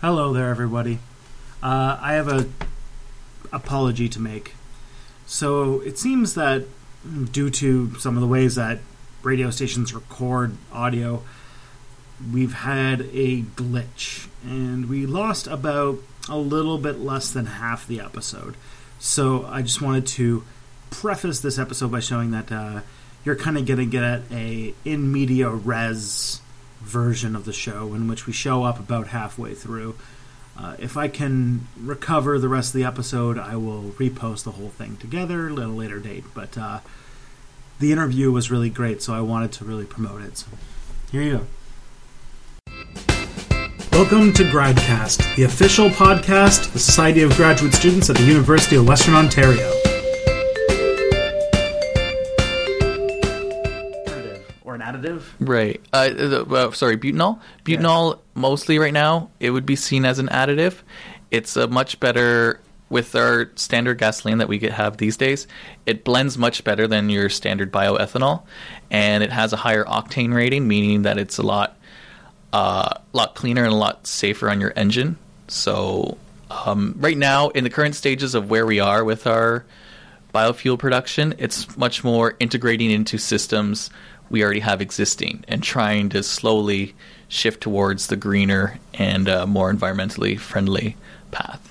Hello there, everybody. Uh, I have a apology to make. So it seems that due to some of the ways that radio stations record audio, we've had a glitch, and we lost about a little bit less than half the episode. So I just wanted to preface this episode by showing that uh, you're kind of going to get a in media res version of the show in which we show up about halfway through. Uh, if I can recover the rest of the episode, I will repost the whole thing together at a later date. But uh, the interview was really great, so I wanted to really promote it. So here you go. Welcome to Gradcast, the official podcast of the Society of Graduate Students at the University of Western Ontario. Additive? Right. Uh, uh, sorry, butanol. Butanol mostly right now it would be seen as an additive. It's a much better with our standard gasoline that we get, have these days. It blends much better than your standard bioethanol, and it has a higher octane rating, meaning that it's a lot uh, lot cleaner and a lot safer on your engine. So um, right now, in the current stages of where we are with our biofuel production, it's much more integrating into systems we already have existing and trying to slowly shift towards the greener and uh, more environmentally friendly path.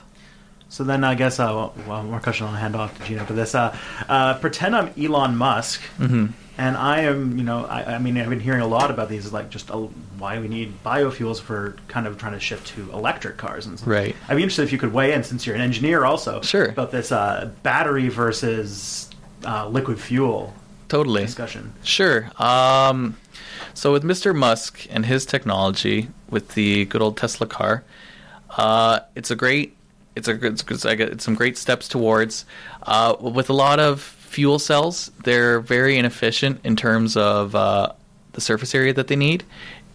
So then I guess, uh, well, more question I'll hand off to Gino for this. Uh, uh, pretend I'm Elon Musk, Mm-hmm. and I am, you know, I, I mean, I've been hearing a lot about these, like just uh, why we need biofuels for kind of trying to shift to electric cars and stuff. Right. I'd be interested if you could weigh in, since you're an engineer also, Sure. about this uh, battery versus uh, liquid fuel Totally. discussion. Sure. Um, so with Mr. Musk and his technology with the good old Tesla car, uh, it's a great, it's a good, it's, I get- it's some great steps towards. Uh, with a lot of fuel cells, they're very inefficient in terms of uh, the surface area that they need.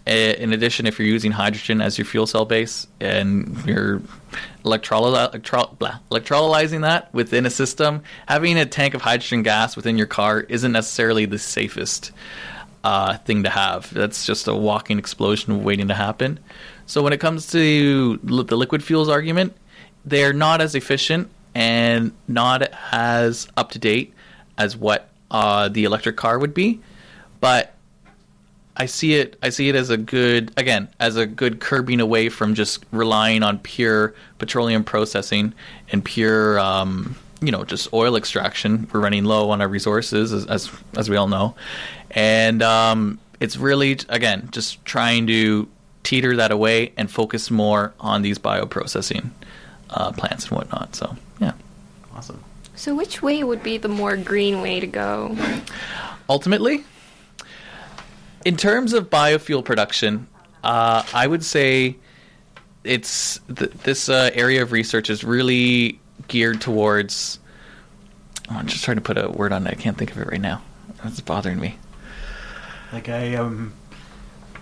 I- In addition, if you're using hydrogen as your fuel cell base and you're electroly- electro- blah, electrolyzing that within a system, having a tank of hydrogen gas within your car isn't necessarily the safest uh, thing to have. That's just a walking explosion waiting to happen. So when it comes to li- the liquid fuels argument, they're not as efficient and not as up to date as what uh, the electric car would be, but I see it. I see it as a good, again, as a good curbing away from just relying on pure petroleum processing and pure, um, you know, just oil extraction. We're running low on our resources, as as, as we all know, and um, it's really again just trying to teeter that away and focus more on these bioprocessing uh, plants and whatnot. So yeah, Awesome. So, which way would be the more green way to go? ultimately, in terms of biofuel production, uh, I would say it's th- this uh, area of research is really geared towards. oh, I'm just trying to put a word on it. I can't think of it right now. It's bothering me. Like a um,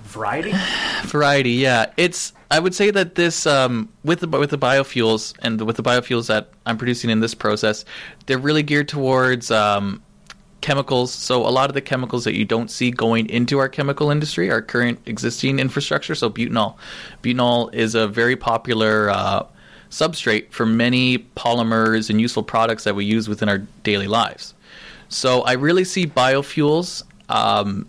variety? Variety, yeah. It's I would say that this um, with the with the biofuels and the, with the biofuels that I'm producing in this process, they're really geared towards um, chemicals. So a lot of the chemicals that you don't see going into our chemical industry, our current existing infrastructure. So butanol, butanol is a very popular uh, substrate for many polymers and useful products that we use within our daily lives. So I really see biofuels. Um,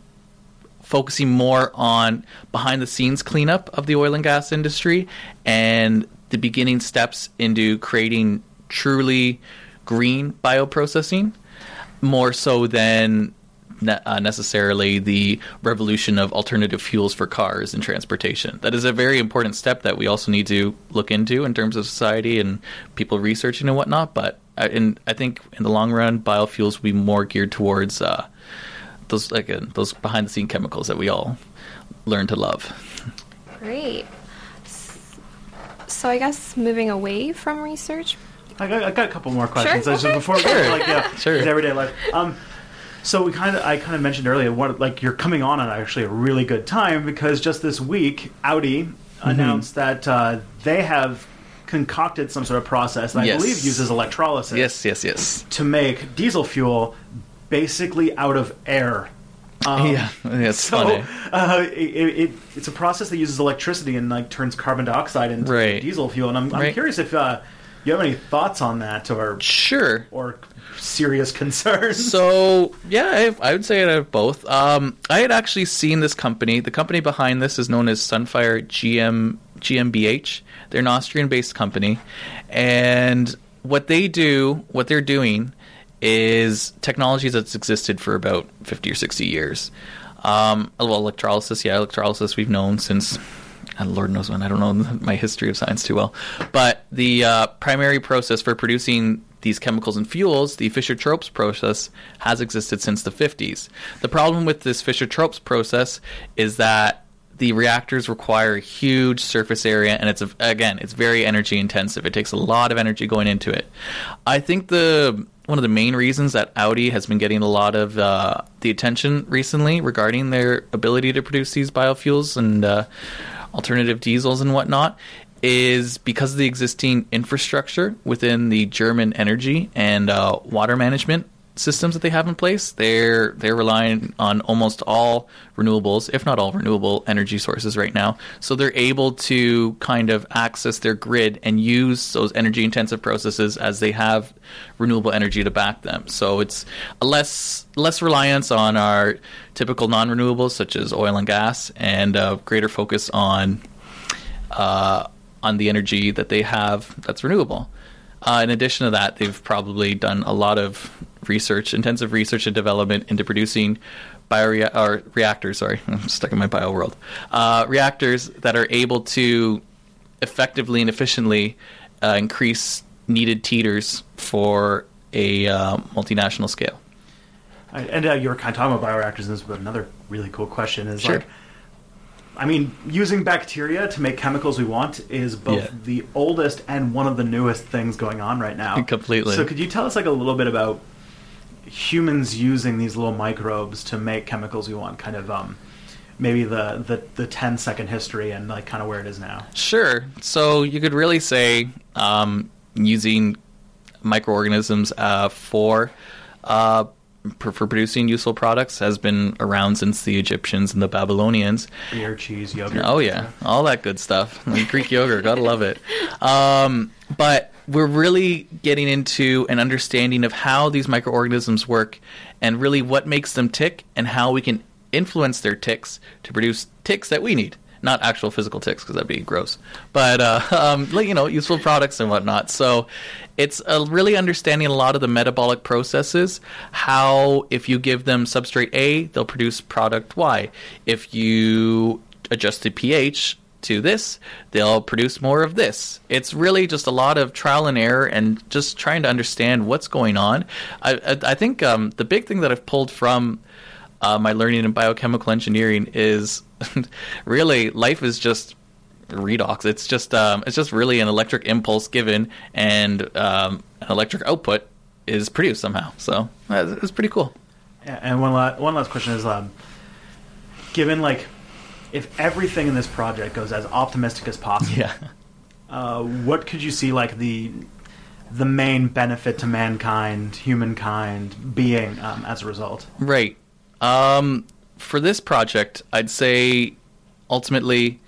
focusing more on behind the scenes cleanup of the oil and gas industry and the beginning steps into creating truly green bioprocessing more so than ne- uh, necessarily the revolution of alternative fuels for cars and transportation. That is a very important step that we also need to look into in terms of society and people researching and whatnot. But I, in, I think in the long run, biofuels will be more geared towards uh, those like uh, those behind the scene chemicals that we all learn to love. Great. So, I guess moving away from research. I got, I got a couple more questions. Sure, I just- okay. before Sure. like yeah, Sure. it's everyday life. Um, so we kind of I kind of mentioned earlier what like you're coming on at actually a really good time because just this week Audi Mm-hmm. announced that uh, they have concocted some sort of process that I believe uses electrolysis Yes, yes, yes. to make diesel fuel basically out of air. Um, yeah, it's So funny. uh, it, it, it's a process that uses electricity and like turns carbon dioxide into Right. diesel fuel. And I'm, I'm Right. curious if uh, you have any thoughts on that or Sure. or serious concerns. So yeah, I, I would say I have both. Um, I had actually seen this company. The company behind this is known as Sunfire GM GmbH. They're an Austrian-based company, and what they do, what they're doing, is technology that's existed for about fifty or sixty years. Um, well, electrolysis, yeah, electrolysis we've known since. And Lord knows when. I don't know my history of science too well. But the uh, primary process for producing these chemicals and fuels, the Fischer-Tropsch process, has existed since the 50s. The problem with this Fischer-Tropsch process is that the reactors require a huge surface area, and it's again, it's very energy intensive. It takes a lot of energy going into it. I think the one of the main reasons that Audi has been getting a lot of uh, the attention recently regarding their ability to produce these biofuels and uh, alternative diesels and whatnot is because of the existing infrastructure within the German energy and uh, water management systems that they have in place. They're they're relying on almost all renewables, if not all renewable energy sources right now. So they're able to kind of access their grid and use those energy intensive processes as they have renewable energy to back them. So it's a less less reliance on our typical non renewables such as oil and gas, and a greater focus on uh, on the energy that they have that's renewable. Uh, in addition to that, they've probably done a lot of research, intensive research and development into producing bio or reactors. Sorry, I'm stuck in my bio world. Uh, reactors that are able to effectively and efficiently uh, increase needed teeters for a uh, multinational scale. And uh, you were kind of talking about bioreactors, and this is another really cool question. Is Sure. like, I mean, using bacteria to make chemicals we want is both Yeah. the oldest and one of the newest things going on right now. Completely. So, could you tell us like a little bit about humans using these little microbes to make chemicals we want? Kind of, um, maybe the the the 10 second history and like kind of where it is now. Sure. So you could really say um, using microorganisms uh, for uh, for for producing useful products has been around since the Egyptians and the Babylonians. Beer, cheese, yogurt. Oh yeah, all that good stuff. Greek yogurt, gotta love it. Um, but we're really getting into an understanding of how these microorganisms work, and really what makes them tick, and how we can influence their ticks to produce ticks that we need. Not actual physical ticks, because that'd be gross. But uh, um, you know, useful products and whatnot. So it's uh, really understanding a lot of the metabolic processes. How if you give them substrate A, they'll produce product Y. If you adjust the pH to this, they'll produce more of this. It's really just a lot of trial and error and just trying to understand what's going on. I, I, I think um, the big thing that I've pulled from uh, my learning in biochemical engineering is really life is just redox. It's just um, it's just really an electric impulse given and um, an electric output is produced somehow. So uh, it's pretty cool. Yeah, and one last one last question is, um, given like if everything in this project goes as optimistic as possible, Yeah. uh, what could you see like the the main benefit to mankind, humankind, being um, as a result? Right. Um, for this project, I'd say ultimately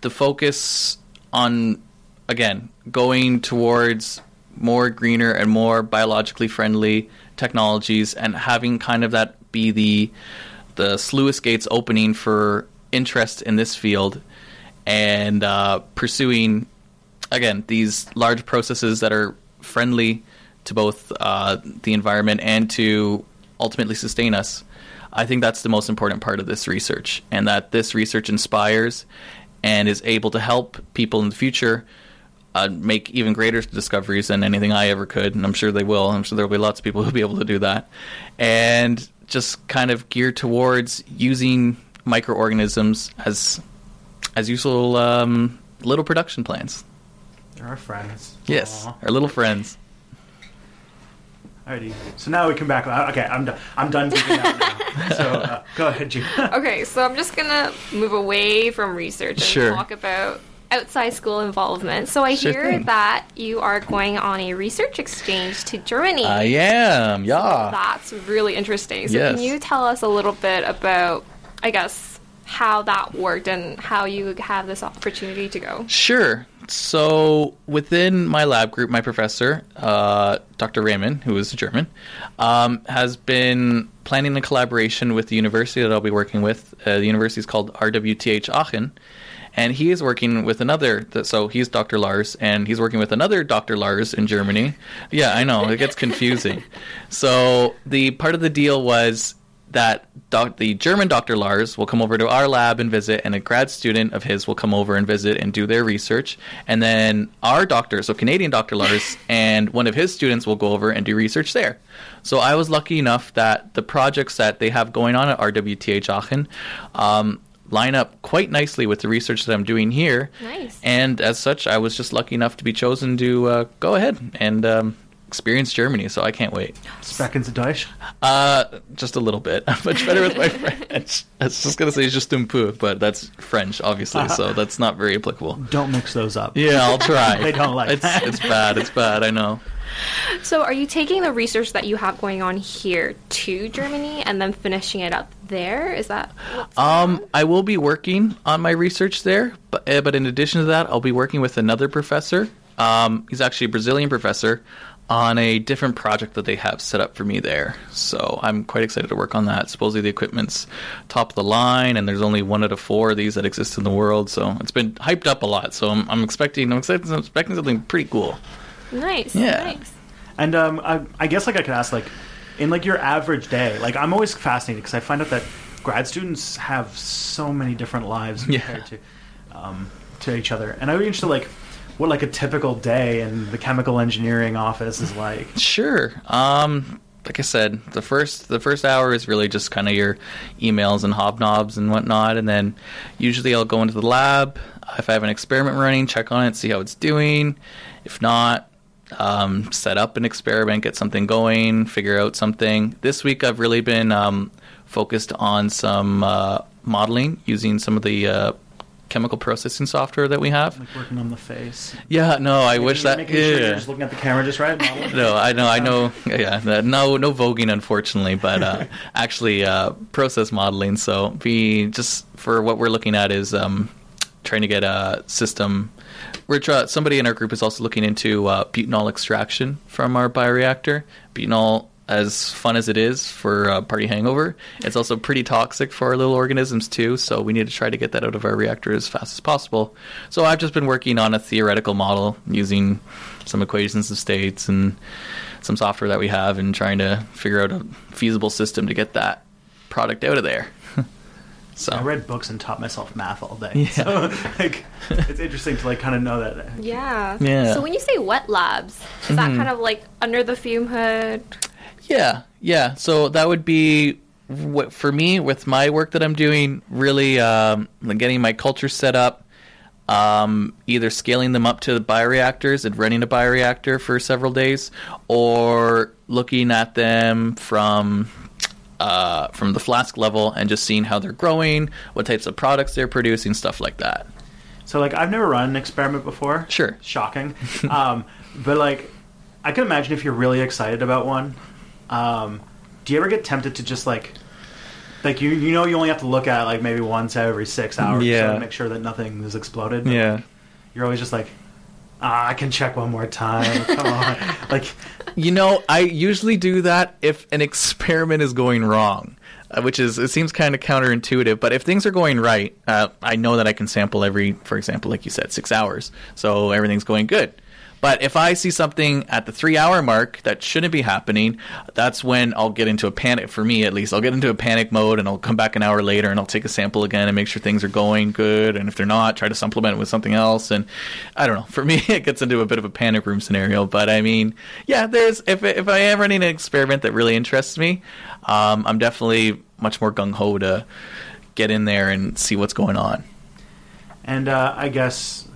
the focus on, again, going towards more greener and more biologically friendly technologies and having kind of that be the the sluice gates opening for interest in this field and uh, pursuing again these large processes that are friendly to both uh, the environment and to ultimately sustain us. I think that's the most important part of this research, and that this research inspires and is able to help people in the future uh, make even greater discoveries than anything I ever could, and I'm sure they will. I'm sure there will be lots of people who'll be able to do that, and just kind of geared towards using microorganisms as as useful um, little production plants. They're our friends. Yes, Aw. our little friends. Alrighty. So now we come back. uh, Okay, I'm done. I'm done geeking out now. So uh, go ahead, Gina. Okay, so I'm just gonna move away from research and Sure. talk about outside school involvement. So I Sure hear thing. that you are going on a research exchange to Germany. I am, yeah. That's really interesting. So Yes. can you tell us a little bit about, I guess, how that worked and how you have this opportunity to go? Sure. So within my lab group, my professor, uh, Dr. Rehmann, who is German, um, has been planning a collaboration with the university that I'll be working with. Uh, the university is called RWTH Aachen. And he is working with another, th- so he's Dr. Lars, and he's working with another Dr. Lars in Germany. Yeah, I know, it gets confusing. so the part of the deal was that doc- the German Dr. Lars will come over to our lab and visit, and a grad student of his will come over and visit and do their research. And then our doctor, so Canadian Dr. Lars, and one of his students will go over and do research there. So I was lucky enough that the projects that they have going on at RWTH Aachen um, line up quite nicely with the research that I'm doing here. Nice. And as such, I was just lucky enough to be chosen to uh, go ahead and um, experience Germany. So I can't wait. Sprechen Sie Deutsch? Uh, just a little bit. I'm much better with my French. I was just gonna say just un peu, but that's French, obviously, so that's not very applicable. Don't mix those up. Yeah, I'll try. They don't like it's, that. It's bad. It's bad. I know. So are you taking the research that you have going on here to Germany and then finishing it up there? Is that Um. I will be working on my research there, but uh, but in addition to that, I'll be working with another professor. Um, he's actually a Brazilian professor on a different project that they have set up for me there. So I'm quite excited to work on that. Supposedly the equipment's top of the line, and there's only one out of four of these that exist in the world. So it's been hyped up a lot. So I'm, I'm expecting I'm expecting, I'm expecting something pretty cool. nice. yeah. Nice. And um, I, I guess like I could ask like, in like your average day, like I'm always fascinated because I find out that grad students have so many different lives Yeah. compared to um, to each other, and I'd be interested like what like a typical day in the chemical engineering office is like. Sure. Um, like I said, the first the first hour is really just kind of your emails and hobnobs and whatnot, and then usually I'll go into the lab if I have an experiment running, check on it, see how it's doing. If not, um, set up an experiment, get something going, figure out something. This week I've really been um, focused on some uh, modeling using some of the uh, chemical processing software that we have. Like working on the face. Yeah, no, I wish that. making sure you're just looking at the camera just right. No, I know, I know. Yeah, that- no, no voguing, unfortunately, but uh, actually uh, process modeling. So, be just for what we're looking at is um, trying to get a system. We're try- somebody in our group is also looking into uh, butanol extraction from our bioreactor. Butanol, as fun as it is for uh, party hangover, it's also pretty toxic for our little organisms too. So we need to try to get that out of our reactor as fast as possible. So I've just been working on a theoretical model using some equations of states and some software that we have, and trying to figure out a feasible system to get that product out of there. so I read books and taught myself math all day. Yeah. So like, it's interesting to like kind of know that. Yeah. Yeah. So when you say wet labs, is that kind of like under the fume hood? Yeah, yeah. So that would be what for me with my work that I'm doing. Really, um, getting my culture set up, um, either scaling them up to the bioreactors and running a bioreactor for several days, or looking at them from uh, from the flask level and just seeing how they're growing, what types of products they're producing, stuff like that. So like I've never run an experiment before. Sure. Shocking. um, but like I can imagine if you're really excited about one, um, do you ever get tempted to just like like you you know you only have to look at it, like maybe once every six hours Yeah. to make sure that nothing is exploded. but, Yeah. like, you're always just like, ah, I can check one more time. Come on. Like You know, I usually do that if an experiment is going wrong, uh, which is it seems kind of counterintuitive. But if things are going right, uh, I know that I can sample every, for example, like you said, six hours, so everything's going good. But if I see something at the three hour mark that shouldn't be happening, that's when I'll get into a panic. For me, at least, I'll get into a panic mode and I'll come back an hour later and I'll take a sample again and make sure things are going good. And if they're not, try to supplement it with something else. And I don't know. For me, it gets into a bit of a panic room scenario. But I mean, yeah, there's if if I am running an experiment that really interests me, um, I'm definitely much more gung ho to get in there and see what's going on. and uh, I guess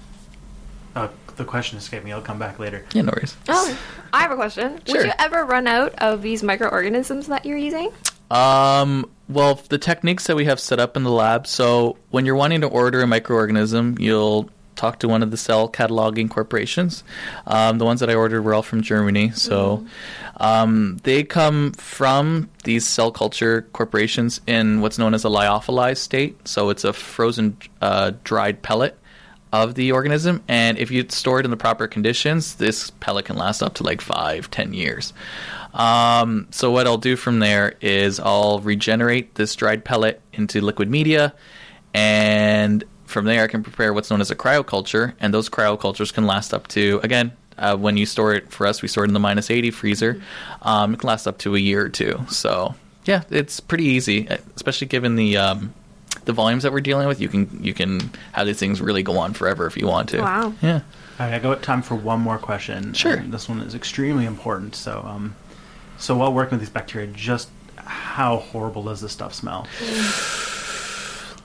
uh, the question escaped me. I'll come back later. Yeah, no worries. Oh, I have a question. Sure. Would you ever run out of these microorganisms that you're using? Um, well, the techniques that we have set up in the lab. So when you're wanting to order a microorganism, you'll talk to one of the cell cataloging corporations. Um, the ones that I ordered were all from Germany, so um, they come from these cell culture corporations in what's known as a lyophilized state. So it's a frozen, uh, dried pellet of the organism, and if you store it in the proper conditions, this pellet can last up to like five, ten years. Um, so what I'll do from there is I'll regenerate this dried pellet into liquid media, and from there I can prepare what's known as a cryoculture, and those cryocultures can last up to again. Uh, when you store it for us, we store it in the minus 80 freezer. Um, it can last up to a year or two. So, yeah, it's pretty easy, especially given the um, the volumes that we're dealing with. You can you can have these things really go on forever if you want to. Wow. Yeah. All right, I got time for one more question. Sure. And this one is extremely important. So, um, so while working with these bacteria, just how horrible does this stuff smell?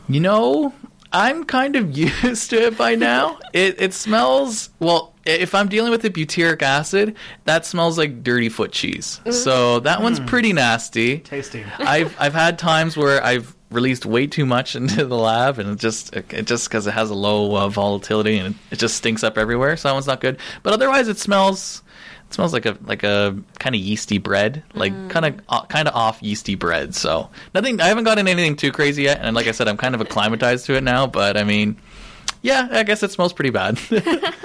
You know, I'm kind of used to it by now. it it smells well. If I'm dealing with the butyric acid, that smells like dirty foot cheese. Mm-hmm. So that one's mm. pretty nasty. Tasty. I've I've had times where I've released way too much into the lab, and it just it just because it has a low uh, volatility and it just stinks up everywhere. So that one's not good. But otherwise, it smells it smells like a like a kind of yeasty bread, like kind of uh, kind of off yeasty bread. So nothing. I haven't gotten anything too crazy yet, and like I said, I'm kind of acclimatized to it now. But I mean, yeah, I guess it smells pretty bad.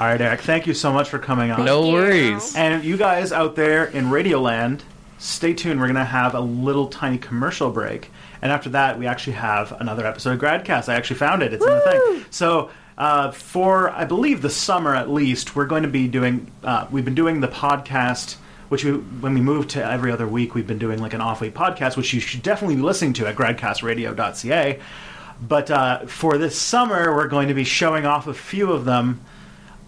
All right, Eric, thank you so much for coming on. no worries. And you guys out there in Radioland, stay tuned. We're going to have a little tiny commercial break. And after that, we actually have another episode of Gradcast. I actually found it. It's in the thing. So, uh, for, I believe, the summer at least, we're going to be doing, uh, we've been doing the podcast, which we, when we moved to every other week, we've been doing like an off week podcast, which you should definitely be listening to at gradcastradio.ca. But uh, for this summer, we're going to be showing off a few of them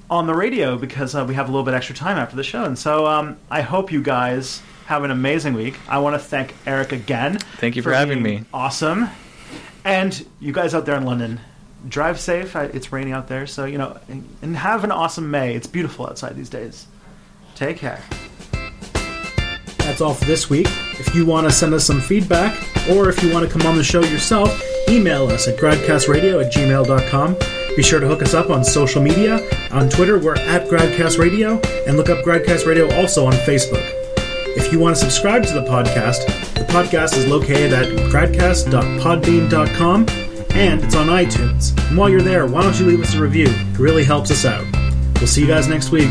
on the radio because uh, we have a little bit extra time after the show. And so um, I hope you guys have an amazing week. I want to thank Eric again. Thank you for having me. Awesome. And you guys out there in London, drive safe. It's raining out there, so you know, and- and have an awesome May. It's beautiful outside these days. Take care. That's all for this week. If you want to send us some feedback, or if you want to come on the show yourself, email us at gradcastradio at gmail.com. Be sure to hook us up on social media. On Twitter, we're at Gradcast Radio, and look up Gradcast Radio also on Facebook. If you want to subscribe to the podcast, the podcast is located at gradcast.podbean.com and it's on iTunes. And while you're there, why don't you leave us a review? It really helps us out. We'll see you guys next week.